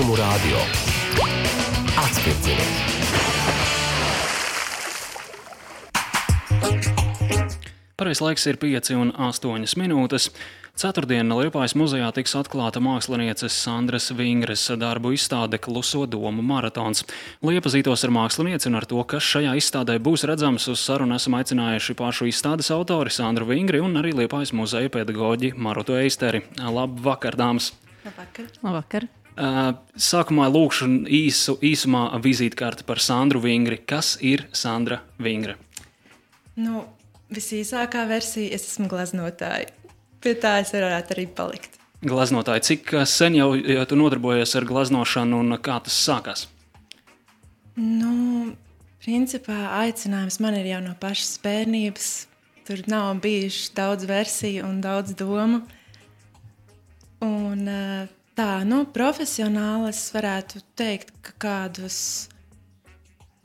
īpašumu radio. Atspirdziniet! Pareizais laiks ir 5 un 8 minūtes. Ceturtdienā Liepājas muzejā tiks atklāta mākslinieces Sandras Vingres darbu izstāde Kluso domu maratons. Lai iepazītos ar mākslinieci un ar to, kas šajā izstādē būs redzams, uz sarunu esam aicinājuši pašu izstādes autori Sandru Vingri un arī Liepājas muzeja pedagoģi Marutu Eisteri. Labvakar, dāmas! Labvakar! Labvakar. Uh, sākumā lūkšu īsu, īsumā vizītkarti par Sandru Vingri. Kas ir Sandra Vingre? Nu, visīsākā versija es esmu gleznotāja. Pie tā es varētu arī palikt. Gleznotāji, cik sen jau, jau tu nodarbojies ar gleznošanu un kā tas sākās? Nu, principā aicinājums man ir jau no pašas bērnības. Tur nav bijuši daudz versiju un daudz domu. Un, tā, nu, profesionāli es varētu teikt, ka kādus,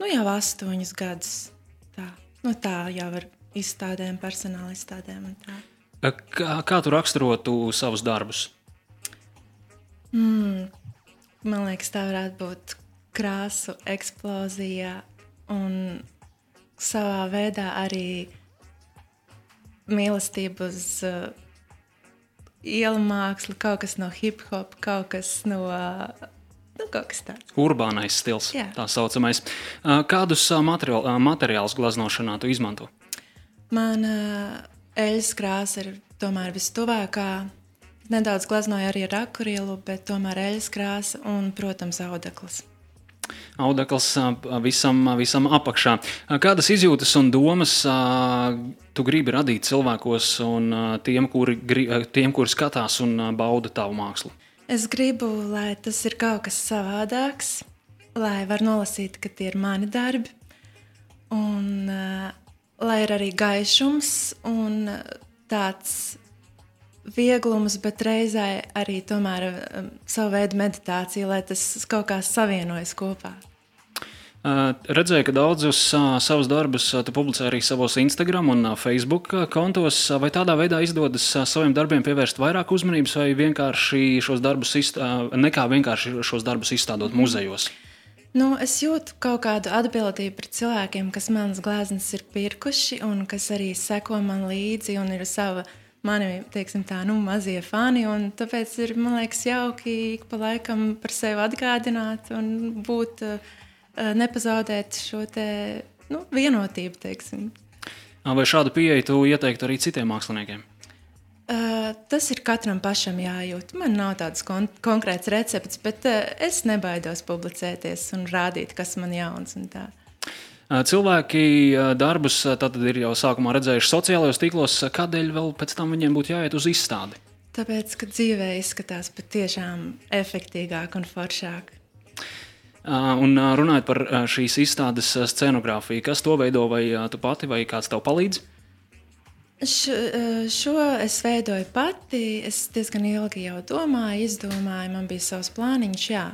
nu, jau astoņus gadus. Tā, nu, tā jau ar izstādēm, personāla izstādēm. Kā, kā tu raksturotu savus darbus? Mm, man liekas, tā varētu būt krāsu eksplozija un savā veidā arī mīlestība uz uh, ielu mākslu, kaut kas no hip hop, kaut kas no. Nu. Urbānais stils, Jā. tā saucamais. Kādus materiāl, materiālus gleznošanā tu izmanto? Man eļļas krāsa ir tomēr vistuvākā. Nedaudz gleznoju arī ar akrilu, bet tomēr eļļas krāsa un, protams, audekls. Audekls visam, visam apakšā. Kādas izjūtas un domas tu gribi radīt cilvēkos un tiem, kuri, tiem, kuri skatās un bauda tavu mākslu? Es gribu, lai tas ir kaut kas savādāks, lai var nolasīt, ka tie ir mani darbi, un lai ir arī gaišums un tāds vieglums, bet reizē arī tomēr um, savu veidu meditācija, lai tas kaut kā savienojas kopā. Uh, redzēju, ka daudzus uh, savus darbus uh, tu publicē arī savos Instagram un Facebook kontos. Vai tādā veidā izdodas saviem darbiem pievērst vairāk uzmanības, vai vienkārši šos darbus, nekā vienkārši šos darbus izstādot muzejos? Nu, es jūtu kaut kādu atbildību pret cilvēkiem, kas manas gleznas ir pirkuši un kas arī seko man līdzi un ir sava mani teiksim, tā, nu, mazie fani. Tāpēc ir liekas, jauki ik pa laikam par sevi atgādināt un būt. Uh, nepazaudēt šo te, nu, vienotību. Teiksim. Vai šādu pieeju tu ieteiktu arī citiem māksliniekiem? Uh, tas ir katram pašam jājūt. Man nav tāds kon konkrēts recepts, bet uh, es nebaidos publicēties un rādīt, kas man jauns. Cilvēki darbus tad ir jau sākumā redzējuši sociālajos tīklos. Kādēļ vēl pēc tam viņiem būtu jāiet uz izstādi? Tāpēc, ka dzīvē izskatās patiešām efektīvāk un foršāk. Un runājot par šīs izstādes scenogrāfiju, kas to veido, vai tu pati, vai kāds tev palīdz? Šo, šo es veidoju pati. Es diezgan ilgi jau domāju, izdomāju, man bija savs plāniņš. Jā.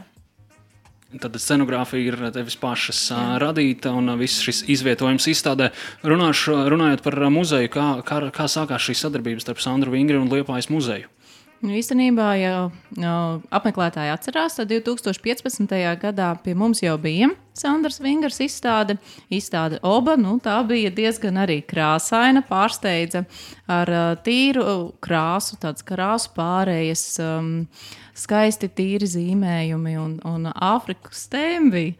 Tad scenogrāfija ir tevis pašas jā. radīta un viss šis izvietojums izstādē. Runāšu, runājot par muzeju, kā, kā, kā sākās šī sadarbība starp Sandru Vingri un Liepājas muzeju? Nu, īstenībā jau, jau apmeklētāji atcerās, ka 2015. gadā pie mums jau bija Sandrs Vingers izstāde. Izstāde Oba, nu, bija diezgan arī krāsaina, pārsteidza ar uh, tīru krāsu, tādas krāsu pārējas, um, skaisti tīri zīmējumi un, un Āfrikas tēmbi.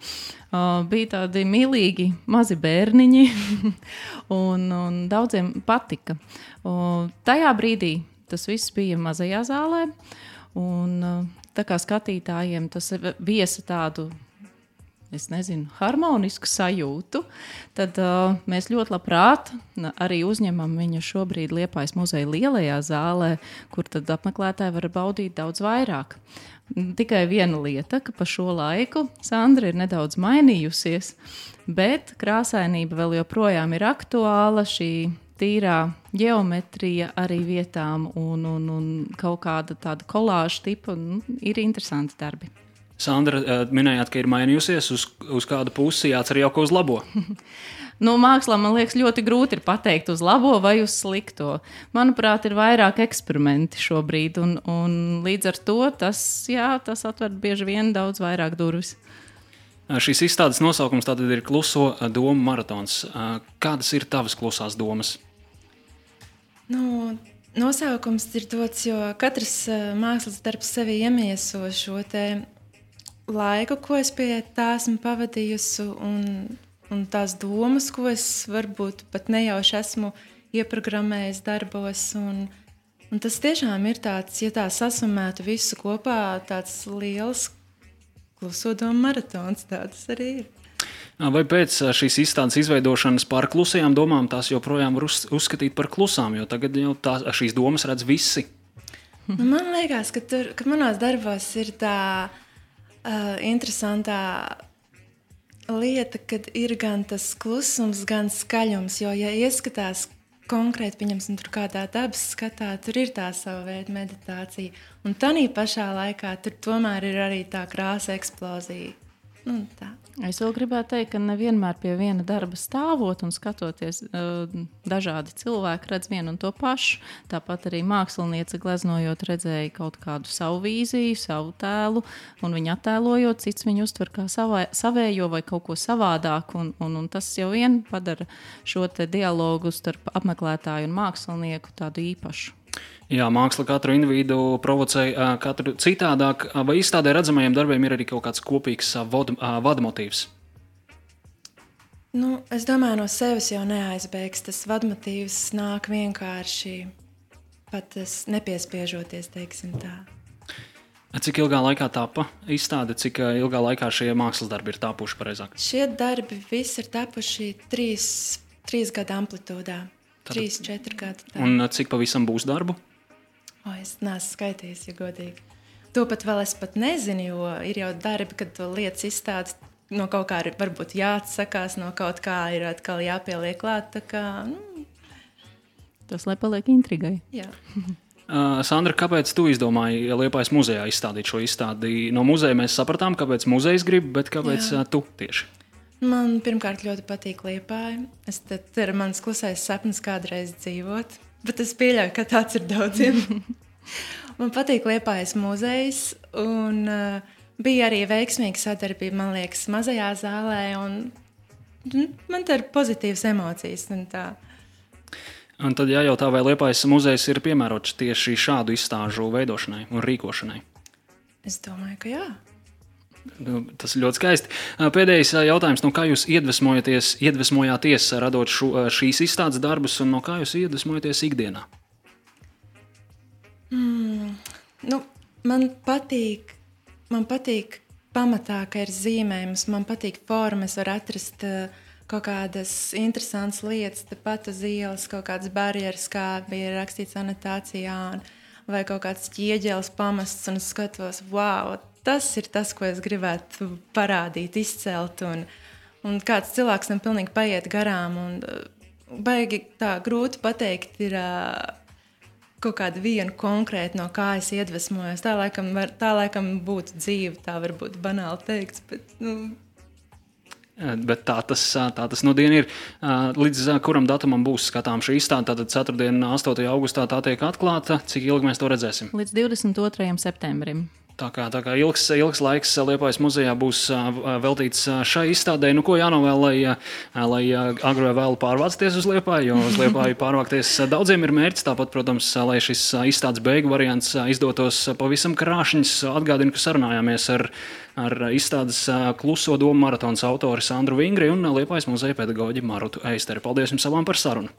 Uh, bija tādi mīlīgi mazi bērniņi, un, un daudziem patika. Uh, tajā brīdī tas viss bija mazajā zālē. Un, uh, tā kā skatītājiem tas viesa tādu. Es nezinu, harmonisku sajūtu. Tad uh, mēs ļoti labprāt arī uzņemam viņu šobrīd Liepājas muzeja lielajā zālē, kur tad apmeklētāji var baudīt daudz vairāk. Tikai viena lieta, ka pa šo laiku Sandra ir nedaudz mainījusies, bet krāsainība vēl joprojām ir aktuāla. Šī tīrā geometrija arī vietām un, un, un kaut kāda tāda kolāža tipa nu, ir interesanti darbi. Sandra, eh, minējāt, ka ir mainījusies uz, uz kādu pusi, jācer jau ko uz labo. Nu, mākslā man liekas, ļoti grūti ir pateikt uz labo vai uz slikto. Manuprāt, ir vairāk eksperimenti šobrīd, un, un līdz ar to tas, jā, tas atver bieži vien daudz vairāk durvis. Šīs izstādes nosaukums tātad ir Kluso domu maratons. Kādas ir tavas klusās domas? Nu, nosaukums ir dots, jo katrs mākslas darbs sevi iemieso šo laiku, ko es pie tā esmu pavadījusi, un, un tās domas, ko es varbūt pat nejauši esmu ieprogrammējis darbos. Un, un tas tiešām ir tāds, ja tā sasumētu visu kopā, tāds liels kluso domu maratons. Tas arī ir. Vai pēc šīs izstādes izveidošanas par klusajām domām tās joprojām var uzskatīt par klusām, jo tagad jau tā, šīs domas redz visi? Nu, man liekas, ka, tur, ka manos darbos ir tā uh, interesantā lieta, kad ir gan tas klusums, gan skaļums. Jo, ja ieskatās konkrēti, pieņemsim, tur kādā dabas skatā, tur ir tā sava veida meditācija. Un tā pašā laikā tur tomēr ir arī tā krāsa eksplozija. Nu, tā. Es vēl gribētu teikt, ka nevienmēr pie viena darba stāvot un skatoties, dažādi cilvēki redz vienu un to pašu. Tāpat arī māksliniece gleznojot, redzēja kaut kādu savu vīziju, savu tēlu, un viņa attēlojot, cits viņu uztver kā savā, savējo vai kaut ko savādāku. Un, un, un tas jau vien padara šo dialogu starp apmeklētāju un mākslinieku tādu īpašu. Jā, māksla katru individu provocē katru citādāk, vai izstādē redzamajiem darbiem ir arī kaut kāds kopīgs vadmotīvs? Nu, es domāju, no sevis jau neaizbēgs. Tas vadmotīvs nāk vienkārši pat nepiespiežoties, teiksim tā. Cik ilgā laikā tapa izstāde, cik ilgā laikā šie mākslas darbi ir tapuši pareizāk? Šie darbi visi ir tapuši trīs, trīs gadu amplitūdā. Tad, trīs, četri gadi. Tā. Un cik pavisam būs darbu? O, es neesmu skaitījis, ja godīgi. To pat vēl es pat nezinu, jo ir jau darbi, kad to lietas izstādes no kaut kā ir varbūt jāatsakās, no kaut kā ir atkal jāpieliek klāt. Kā, nu. Tas, lai paliek intrigai. Jā. Uh, Sandra, kāpēc tu izdomāji Liepājas muzejā izstādīt šo izstādi? No muzeja mēs sapratām, kāpēc muzejs grib, bet kāpēc Jā. tu tieši? Man pirmkārt ļoti patīk Liepāja. Te ir mans klusais sapnis kādreiz dzīvot. Bet es pieļauju, ka tāds ir daudziem. man patīk Liepājas muzejs. Un, uh, bija arī veiksmīga sadarbība, man liekas, mazajā zālē. Un, man te ir pozitīvas emocijas. Un tā. un tad jājautā, vai Liepājas muzejs ir piemērots tieši šādu izstāžu veidošanai un rīkošanai? Es domāju, ka jā. Nu, tas ir ļoti skaisti. Pēdējais jautājums, no kā jūs iedvesmojāties radot šo, šīs izstādes darbus, un no kā jūs iedvesmojaties ikdienā? Mm, nu, man patīk, man patīk pamatā, ka ir zīmējums, man patīk formas, var atrast kaut kādas interesantas lietas, tepat uz ielas, kaut kādas barjeras, kā bija rakstīts anotācijā, vai kaut kāds ķieģelis pamests, un es skatos, wow! Tas ir tas, ko es gribētu parādīt, izcelt. Un, un kāds cilvēks tam pilnīgi paiet garām. Un, uh, baigi tā grūti pateikt, ir uh, kaut kāda viena konkrēta, no kā es iedvesmojos. Tā laikam, var, tā laikam būtu dzīve, tā varbūt banāli teikts. Bet, nu, Bet tā tas, tā tas nu ir. Līdz kuram datumam būs skatāms šī izstāde? Tātad 4. un 8. augustā tā tiek atklāta. Cik ilgi mēs to redzēsim? Līdz 22. septembrim. Tā kā, tā kā ilgs, ilgs laiks Liepājas muzejā būs veltīts šai izstādē, nu, ko jānovēl, lai, lai agro vēlu pārvācties uz Liepāju, jo uz Liepāju pārvākties daudziem ir mērķis. Tāpat, protams, lai šis izstādes beigu variants izdotos pavisam krāšņs. Atgādinu, ka sarunājāmies ar, ar izstādes kluso domu maratons autori Sandru Vingri un Liepājas muzeja pedagoģi Marutu Eisteri. Paldies jums abām par sarunu!